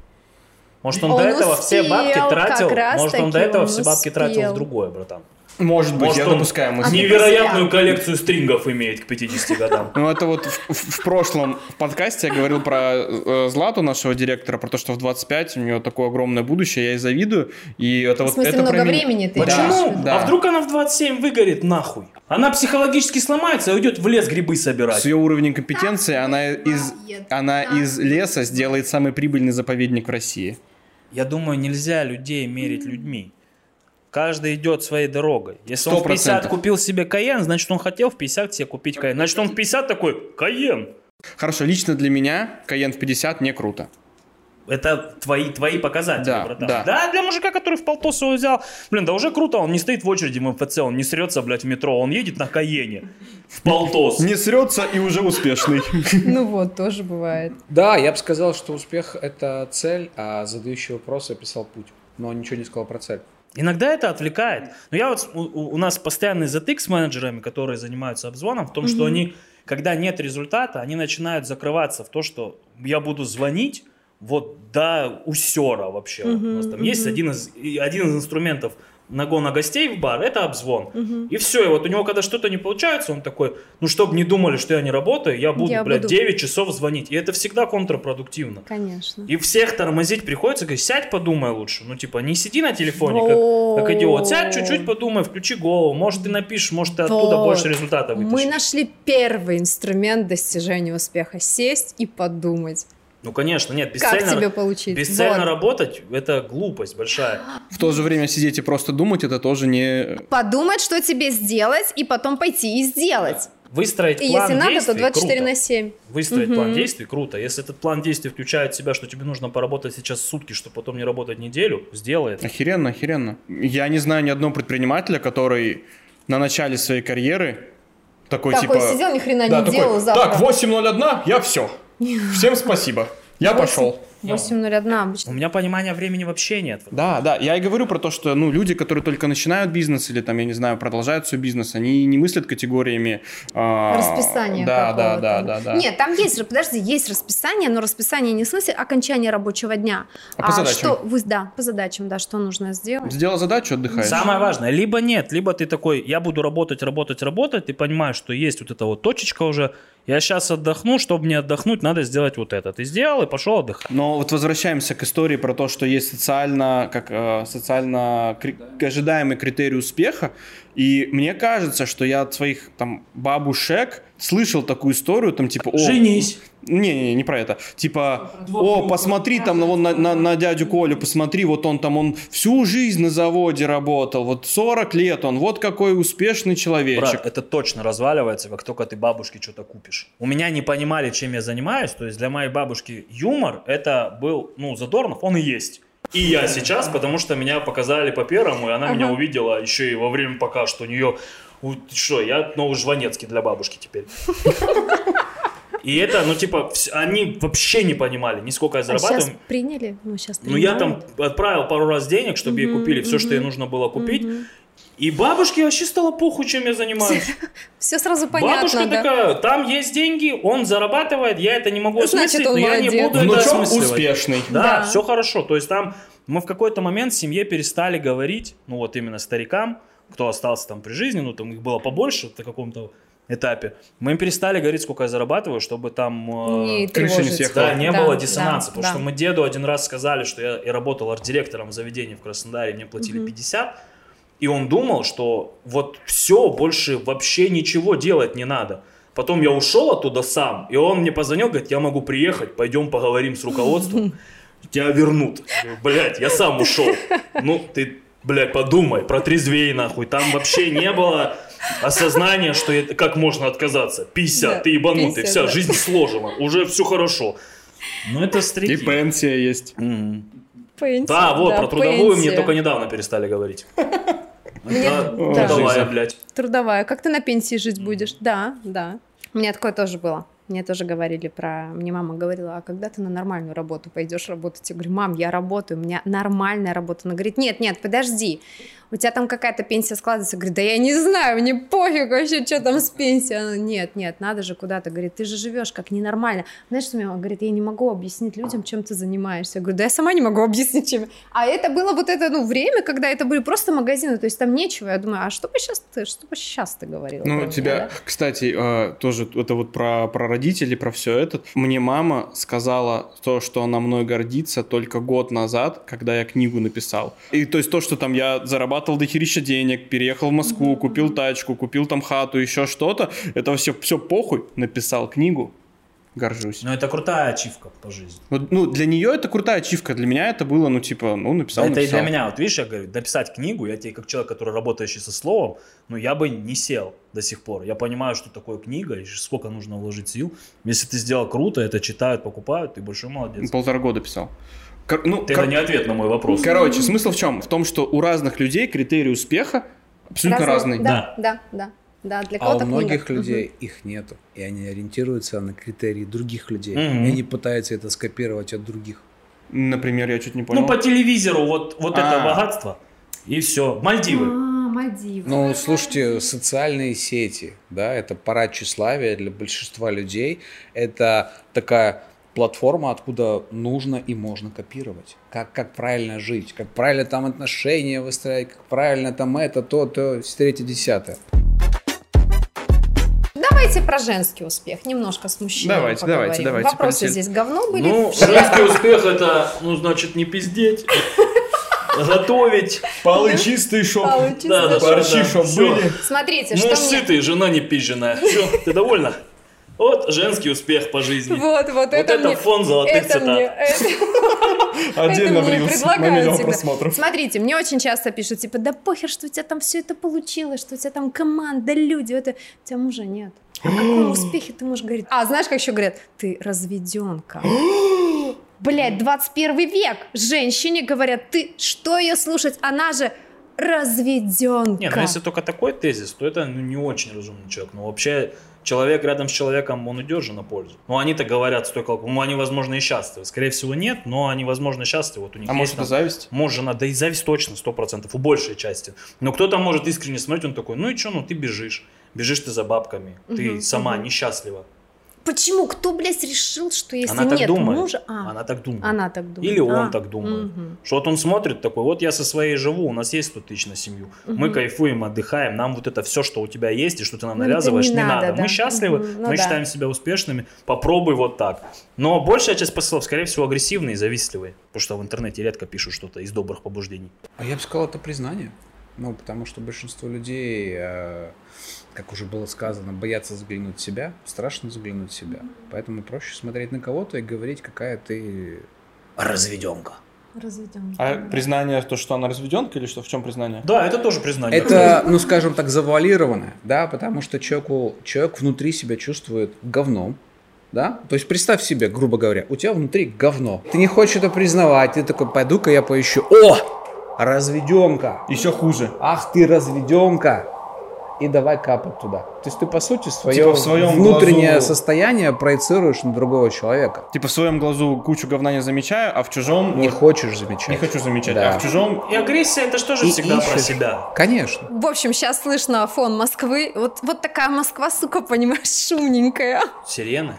Может он, Он до этого все бабки тратил, может он до этого все бабки тратил успел. в другое, братан. Может быть, Может я допускаю мысль. Невероятную коллекцию стрингов имеет к 50 годам. Ну, это вот в, в- прошлом в подкасте я говорил про э, Злату, нашего директора, про то, что в 25 у нее такое огромное будущее, я ей завидую. И это В вот смысле, это много меня. времени ты Почему? да. А вдруг она в 27 выгорит нахуй? Она психологически сломается и уйдет в лес грибы собирать. С ее уровнем компетенции она из, она из леса сделает самый прибыльный заповедник в России. Я думаю, нельзя людей мерить людьми. Каждый идет своей дорогой. Если он Сто в 50 процентов. купил себе Каен, значит он хотел в 50 себе купить Каен. Значит он в 50 такой, Каен. Хорошо, лично для меня Cayenne в 50 не круто. Это твои, твои показатели, Да, братан. да. для мужика, который в полтос его взял, блин, да уже круто, он не стоит в очереди в МФЦ, он не срется, блядь, в метро, он едет на Каене в полтос. Не срется и уже успешный. Ну вот, тоже бывает. Да, я бы сказал, что успех – это цель, а задающий вопрос описал путь. Но ничего не сказал про цель. Иногда это отвлекает. Но я вот, у, у- нас постоянный затык с менеджерами, которые занимаются обзвоном, в том, что они, когда нет результата, они начинают закрываться в то, что я буду звонить вот до усера вообще. У нас там есть один из, один из инструментов нагона гостей в бар, это обзвон. И все, и вот у него, когда что-то не получается, он такой, ну, чтобы не думали, что я не работаю, я буду, Я блядь, буду- 9 часов звонить. И это всегда контрпродуктивно. Конечно. И всех тормозить приходится, говорить, сядь, подумай лучше. Ну, типа, не сиди на телефоне, как, как идиот. Сядь чуть-чуть, подумай, включи голову. Может, ты напишешь, может, ты оттуда Вот. больше результата Мы вытащишь. нашли первый инструмент достижения успеха. Сесть и подумать, Ну, конечно, нет, как бесцельно, тебе получить. бесцельно Вот. работать – это глупость большая. В то же время сидеть и просто думать, это тоже не... Подумать, что тебе сделать, и потом пойти и сделать. Выстроить И план если надо, действий то 24 круто. на 7. Выстроить Мгм. план действий круто. Если этот план действий включает в себя, что тебе нужно поработать сейчас сутки, чтобы потом не работать неделю, сделай это. Охеренно, охеренно. Я не знаю ни одного предпринимателя, который на начале своей карьеры такой, Такой типа... сидел, ни хрена да, не такой, делал завтра. Так, 8.01, я все. Всем спасибо. Я пошел. 8.01 обычно. У меня понимания времени вообще нет. Да, да, я и говорю про то, что, ну, люди, которые только начинают бизнес или, там, я не знаю, продолжают свой бизнес, они не мыслят категориями... а, Расписание Да, да, да, да, да. Нет, там есть, подожди, есть расписание, но расписание не в смысле окончания рабочего дня. А по задачам? Что, вы, да, по задачам, да, что нужно сделать. Сделал задачу, отдыхаешь. Самое важное, либо нет, либо ты такой, я буду работать, работать, работать, ты понимаешь, что есть вот эта вот точечка уже, я сейчас отдохну, чтобы не отдохнуть, надо сделать вот это. Ты сделал и пошел отдыхать. Но вот возвращаемся к истории про то, что есть социально, как э, социально кри- ожидаемый критерий успеха. И мне кажется, что я от своих там бабушек слышал такую историю, там типа, о, Женись. Не, не, не про это. Типа, о, посмотри там на, вон, на, на, на дядю Колю, посмотри, вот он там, он всю жизнь на заводе работал, вот 40 лет он, вот какой успешный человечек. Брат, это точно разваливается, как только ты бабушке что-то купишь. У меня не понимали, чем я занимаюсь, то есть для моей бабушки юмор это был, ну, Задорнов, он и есть. И я сейчас, потому что меня показали по первому, и она меня увидела еще и во время пока, что у нее, что, я новый Жванецкий для бабушки теперь. И это, ну, типа, они вообще не понимали, ни сколько я А сейчас зарабатываю. приняли? Ну, сейчас Ну, я там отправил пару раз денег, чтобы ей Мгм, купили все, что ей нужно было купить. И бабушке вообще стало похуй, чем я занимаюсь. Все сразу понятно, Бабушка да? такая, там есть деньги, он зарабатывает, я это не могу Значит, осмыслить, он но я не буду это Внучок осмысливать. успешный. Да, Да. все хорошо. То есть там мы в какой-то момент в семье перестали говорить, ну вот именно старикам, кто остался там при жизни, ну там их было побольше на каком-то этапе, мы им перестали говорить, сколько я зарабатываю, чтобы там... э, Не крыша не съехала. Да, не Да, было да, диссонанса, потому да. что мы деду один раз сказали, что я, я работал арт-директором в заведении в Краснодаре, мне платили Мгм. 50, и он думал, что вот все, больше вообще ничего делать не надо. Потом я ушел оттуда сам, и он мне позвонил, говорит, я могу приехать, пойдем поговорим с руководством, тебя вернут. Блять, я сам ушел. Ну, ты, блядь, подумай, протрезвей нахуй. Там вообще не было осознания, что это, как можно отказаться. 50, Да, ты ебанутый, 50, вся, да. жизнь сложена, уже все хорошо. Ну, это И старики. пенсия есть. Мгм. Пенсия, Да, вот, про трудовую мне пенсия. только недавно перестали говорить. Мне- Это да. трудовая, блядь. Трудовая. Как ты на пенсии жить будешь? Да, да. У меня такое тоже было. Мне тоже говорили про... Мне мама говорила, а когда ты на нормальную работу пойдешь работать? Я говорю, мам, я работаю, у меня нормальная работа. Она говорит, нет, нет, подожди, у тебя там какая-то пенсия складывается. Я говорю, да я не знаю, мне пофиг вообще, что там с пенсией. Она, нет, нет, надо же куда-то. Говорит, ты же живешь как ненормально. Знаешь, что мне мама говорит, я не могу объяснить людям, чем ты занимаешься. Я говорю, да я сама не могу объяснить, чем. А это было вот это, ну, время, когда это были просто магазины, то есть там нечего. Я думаю, а что бы сейчас ты, что бы сейчас ты говорила? Ну, меня, тебя, да? кстати, э, тоже это вот про, про родителей, про все это. Мне мама сказала то, что она мной гордится только год назад, когда я книгу написал. И то есть то, что там я зарабатывал дохерища денег, переехал в Москву, купил тачку, купил там хату, еще что-то, это все, все похуй, написал книгу, горжусь. Но это крутая ачивка по жизни. Вот, ну, для нее это крутая ачивка, для меня это было, ну, типа, ну, написал, это и написал. для меня, вот видишь, я говорю, написать книгу, я тебе как человек, который работающий со словом, ну я бы не сел до сих пор. Я понимаю, что такое книга и сколько нужно вложить сил. Если ты сделал круто, это читают, покупают, ты большой молодец. Полтора года писал. Кор- ну, Это кор- не ответ на мой вопрос. Короче, смысл в чем? В том, что у разных людей критерий успеха абсолютно разный. Да, да, да. Да, для А кого-то у многих книга. людей их нету. И они ориентируются на критерии других людей. Мгм. И они пытаются это скопировать от других. Например, я чуть не понял. Ну, по телевизору вот, вот это А. богатство, и все. Мальдивы. А, Мальдивы. Ну, слушайте, социальные сети, да, это парад тщеславия для большинства людей. Это такая платформа, откуда нужно и можно копировать. Как, как правильно жить, как правильно там отношения выстраивать, как правильно там это, то, то, с третье, десятое. Давайте про женский успех. Немножко с мужчинами Давайте, поговорим. давайте, давайте, Вопросы полетели. здесь говно были. Ну, женский успех это, ну, значит, не пиздеть, готовить. Полы чистые, чистые, Да, да, шоп. Борщи, да, чтоб были. Смотрите, Муж что мне... сытый, жена не пизженая. Все, ты довольна? Вот женский успех по жизни. Вот, вот, Вот это, это мне... фон золотых это мне, цитат. это- Отдельно это мне на предлагают миллион всегда. просмотров. Смотрите, мне очень часто пишут, типа, да похер, что у тебя там все это получилось, что у тебя там команда, люди, это... У тебя мужа нет. О каком успехе ты можешь говорить? А, знаешь, как еще говорят? Ты разведенка. Блять, 21 век. Женщине говорят, ты что ее слушать? Она же разведенка. Нет, ну если только такой тезис, то это ну, не очень разумный человек. Но вообще человек рядом с человеком, он идет же на пользу. Ну, они-то говорят столько, ну, они, возможно, и счастливы. Скорее всего, нет, но они, возможно, счастливы. Вот у них А есть может, там это зависть? Муж, жена, да и зависть точно, сто процентов, у большей части. Но кто-то может искренне смотреть, он такой, ну и что, ну ты бежишь, бежишь ты за бабками, ты Мгм, сама мгм. несчастлива. Почему? Кто, блядь, решил, что если Она так нет думает. мужа... А, Она так думает. она так думает. Или он А, так думает. мгм. Что вот он смотрит такой, вот я со своей живу, у нас есть 100 тысяч на семью, мы Мгм. кайфуем, отдыхаем, нам вот это все, что у тебя есть и что ты нам Ну, навязываешь, не не, надо, надо. да. Мы счастливы, ну мы да. считаем себя успешными, попробуй вот так. Но большая часть посылов, скорее всего, агрессивные и завистливые, потому что в интернете редко пишут что-то из добрых побуждений. А я бы сказал, это признание. Ну, потому что большинство людей, э, как уже было сказано, боятся заглянуть в себя, страшно заглянуть в себя. Поэтому проще смотреть на кого-то и говорить, какая ты разведенка. Разведёнка. А признание, то, что она разведенка, или что? В чем признание? Да, это тоже признание. Это, ну, скажем так, завуалированное, да, потому что человеку, человек внутри себя чувствует говном, да? То есть представь себе, грубо говоря, у тебя внутри говно. Ты не хочешь это признавать, ты такой, пойду-ка я поищу. О! Разведенка! Еще хуже. Ах ты разведенка! и давай капать туда. То есть ты, по сути, свое Типа в своем внутреннее глазу- состояние проецируешь на другого человека. Типа в своем глазу кучу говна не замечаю, а в чужом Не вот хочешь замечать. не хочу замечать, Да. а в чужом И агрессия это же тоже И всегда про ищешь. себя. Конечно. В общем, сейчас слышно фон Москвы. Вот, вот такая Москва, сука, понимаешь, шумненькая. Сирены?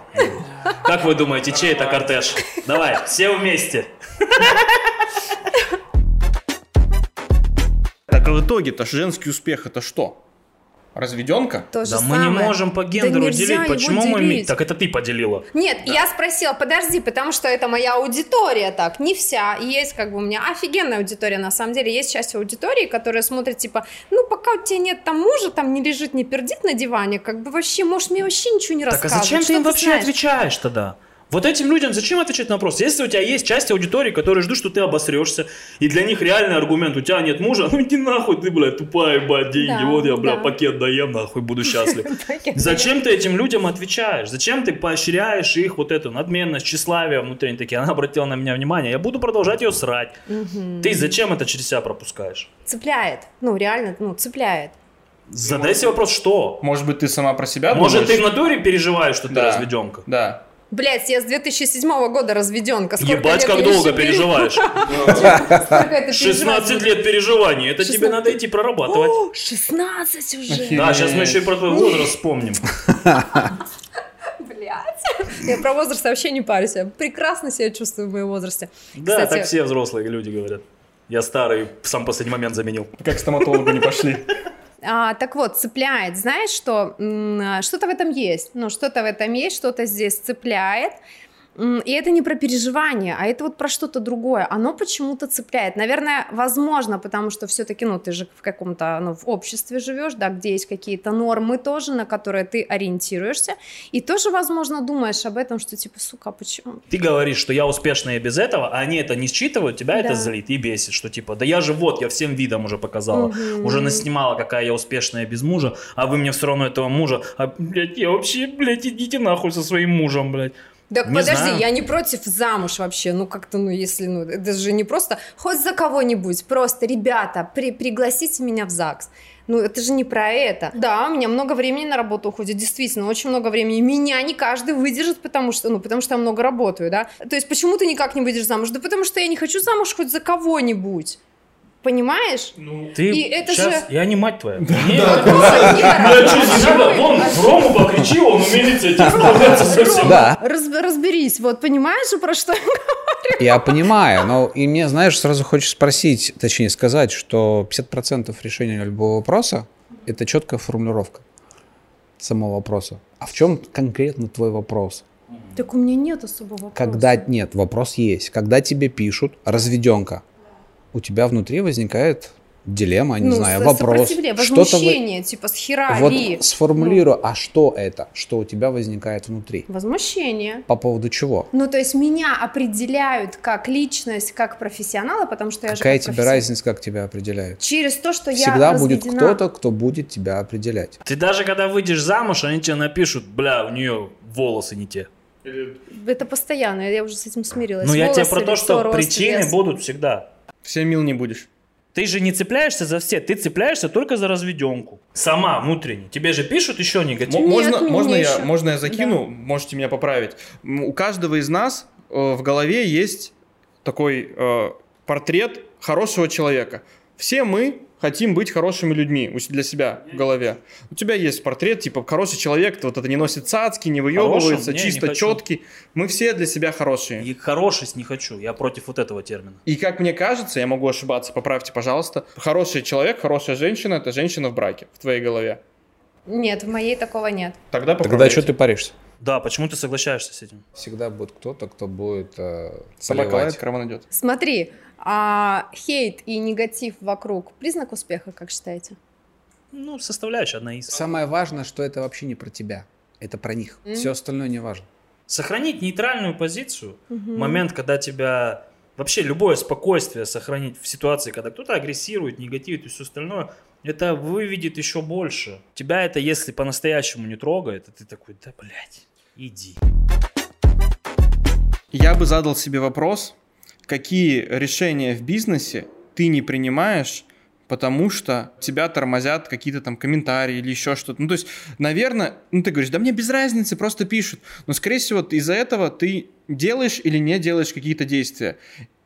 Как вы думаете, чей это кортеж? Давай, все вместе. А в итоге-то женский успех это что? Разведенка? То же Да мы не самое. можем по Да гендеру нельзя делить. Почему мы... ми- делить. Так это ты поделила. Нет, я спросила, подожди, потому что это моя аудитория так, не вся. Есть как бы у меня офигенная аудитория, на самом деле. Есть часть аудитории, которая смотрит, типа, ну, пока у тебя нет там мужа, там не лежит, не пердит на диване, как бы вообще, может, мне вообще ничего не Так а рассказывать. зачем ты им вообще знаешь? отвечаешь тогда? Вот этим людям зачем отвечать на вопрос? Если у тебя есть часть аудитории, которые ждут, что ты обосрешься, и для них реальный аргумент, у тебя нет мужа, ну иди нахуй, ты, блядь, тупая, ебать, деньги, Да, вот я, бля, да. пакет доем, нахуй, буду счастлив. Зачем ты этим людям отвечаешь? Зачем ты поощряешь их вот эту надменность, тщеславие внутренне такие? Она обратила на меня внимание, я буду продолжать ее срать. Ты зачем это через себя пропускаешь? Цепляет. Ну, реально, ну, цепляет. Задай себе вопрос, что? Может быть, ты сама про себя Может, ты в натуре переживаешь, что ты Да. разведенка? Да. Блять, я с 2007 года разведенка. Сколько Ебать, как долго переживаешь. Сколько это 16 переживать? лет переживаний, это тебе 16. надо идти прорабатывать. О, 16 уже. Да, сейчас мы еще и про твой возраст вспомним. Блять. Я про возраст вообще не парюсь. Я прекрасно себя чувствую в моем возрасте. Да, так все взрослые люди говорят. Я старый, сам последний момент заменил. Как к стоматологу не пошли. А, так вот, цепляет. Знаешь, что м, что-то в этом есть. Ну, что-то в этом есть, что-то здесь цепляет. И это не про переживание, а это вот про что-то другое. Оно почему-то цепляет. Наверное, возможно, потому что все-таки, ну, ты же в каком-то, ну, в обществе живешь, да, где есть какие-то нормы тоже, на которые ты ориентируешься. И тоже, возможно, думаешь об этом, что типа, сука, а почему? Ты говоришь, что я успешная без этого, а они это не считывают, тебя это Да. злит и бесит, что типа, да я же вот, я всем видом уже показала, Мгм. уже наснимала, какая я успешная без мужа, а вы мне все равно этого мужа, а, блядь, я вообще, блядь, идите нахуй со своим мужем, блядь. Так Не подожди, знаю. я не против замуж вообще, ну как-то, ну если, ну это же не просто, хоть за кого-нибудь, просто, ребята, при, пригласите меня в ЗАГС. Ну это же не про это. Да, у меня много времени на работу уходит, действительно, очень много времени. Меня не каждый выдержит, потому что, ну потому что я много работаю, да. То есть почему ты никак не выйдешь замуж? Да потому что я не хочу замуж хоть за кого-нибудь. Понимаешь? Ты И это сейчас, же- я не мать твоя. Нет. Нет, Бля, что не надо? Вон, Рому покричи, он умеет этим справляться совсем. Да, Раз- разберись, вот понимаешь, про что я я понимаю, но и мне, знаешь, сразу хочешь спросить, точнее сказать, что 50% решения любого вопроса – это четкая формулировка самого вопроса. А в чем конкретно твой вопрос? Так у меня нет особого вопроса. Когда нет, вопрос есть. Когда тебе пишут разведенка, у тебя внутри возникает дилемма, не ну, знаю, вопрос. Что-то вы- возмущение, типа с хера Вот ли? сформулирую, а что это, что у тебя возникает внутри? Возмущение. По поводу чего? Ну, то есть меня определяют как личность, как профессионала, потому что я Какая же тебе разница, как тебя определяют? Через то, что я Всегда будет кто-то, кто будет тебя определять. Ты даже когда выйдешь замуж, они тебе напишут, бля, у нее волосы не те. Это постоянно, я уже с этим смирилась. Ну я тебе про то, что рост, причины вес. будут всегда. Всем мил не будешь. Ты же не цепляешься за все, ты цепляешься только за разведенку. Сама внутренне. Тебе же пишут еще негатив. Нет, можно, можно, я, еще. можно я закину? Можете меня поправить. У каждого из нас э, в голове есть такой э, портрет хорошего человека. Все мы хотим быть хорошими людьми для себя в голове. У тебя есть портрет, типа, хороший человек, вот это не носит цацки, не выебывается? Не, не чисто хочу. четкий. Мы все для себя хорошие. И хорошесть не хочу, я против вот этого термина. И как мне кажется, я могу ошибаться, поправьте, пожалуйста, хороший человек, хорошая женщина – это женщина в браке, в твоей голове. Нет, в моей такого нет. Тогда Тогда что ты паришься? Да, почему ты соглашаешься с этим? Всегда будет кто-то, кто будет э, Собака лает, караван идет. Смотри, а хейт и негатив вокруг признак успеха, как считаете? Ну, составляющая одна из. Самое важное, что это вообще не про тебя, это про них. М. Все остальное не важно. Сохранить нейтральную позицию, Мгм. момент, когда тебя вообще любое спокойствие сохранить в ситуации, когда кто-то агрессирует, негативит и все остальное, это выведет еще больше. Тебя это, если по-настоящему не трогает, то ты такой, да, блядь, иди. Я бы задал себе вопрос, какие решения в бизнесе ты не принимаешь, потому что тебя тормозят какие-то там комментарии или еще что-то. Ну, то есть, наверное, ну, ты говоришь, да мне без разницы, просто пишут. Но, скорее всего, из-за этого ты делаешь или не делаешь какие-то действия.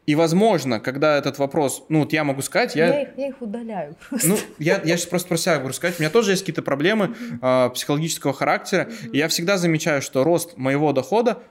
И, возможно, когда этот вопрос, ну, вот я могу сказать, я... Я их, я их удаляю просто. Ну, я, я сейчас просто про себя могу сказать. У меня тоже есть какие-то проблемы э, психологического характера. И я всегда замечаю, что рост моего дохода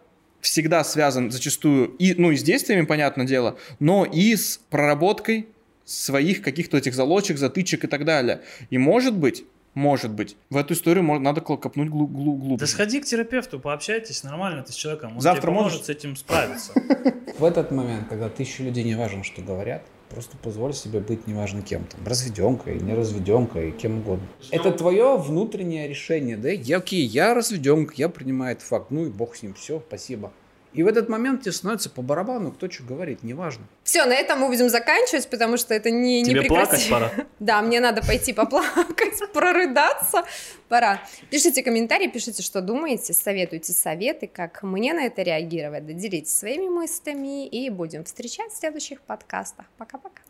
всегда связан зачастую и, ну, и с действиями, понятное дело, но и с проработкой своих каких-то этих залочек, затычек и так далее. И может быть, может быть. В эту историю можно, надо копнуть глу- глу- глубже. Да сходи к терапевту, пообщайтесь нормально ты с человеком. Он Завтра тебе поможет можешь? с этим справиться. В этот момент, когда тысячи людей не важно, что говорят, просто позволь себе быть неважно кем там, разведенкой, не разведенкой, кем угодно. Это твое внутреннее решение, да? Я, окей, я разведенка, я принимаю этот факт, ну и бог с ним, все, спасибо. И в этот момент тебе становится по барабану, кто что говорит, неважно. Все, на этом мы будем заканчивать, потому что это не, не Тебе прекрати- плакать пора. Да, мне надо пойти поплакать, прорыдаться. Пора. Пишите комментарии, пишите, что думаете, советуйте советы, как мне на это реагировать. Делитесь своими мыслями и будем встречать в следующих подкастах. Пока-пока.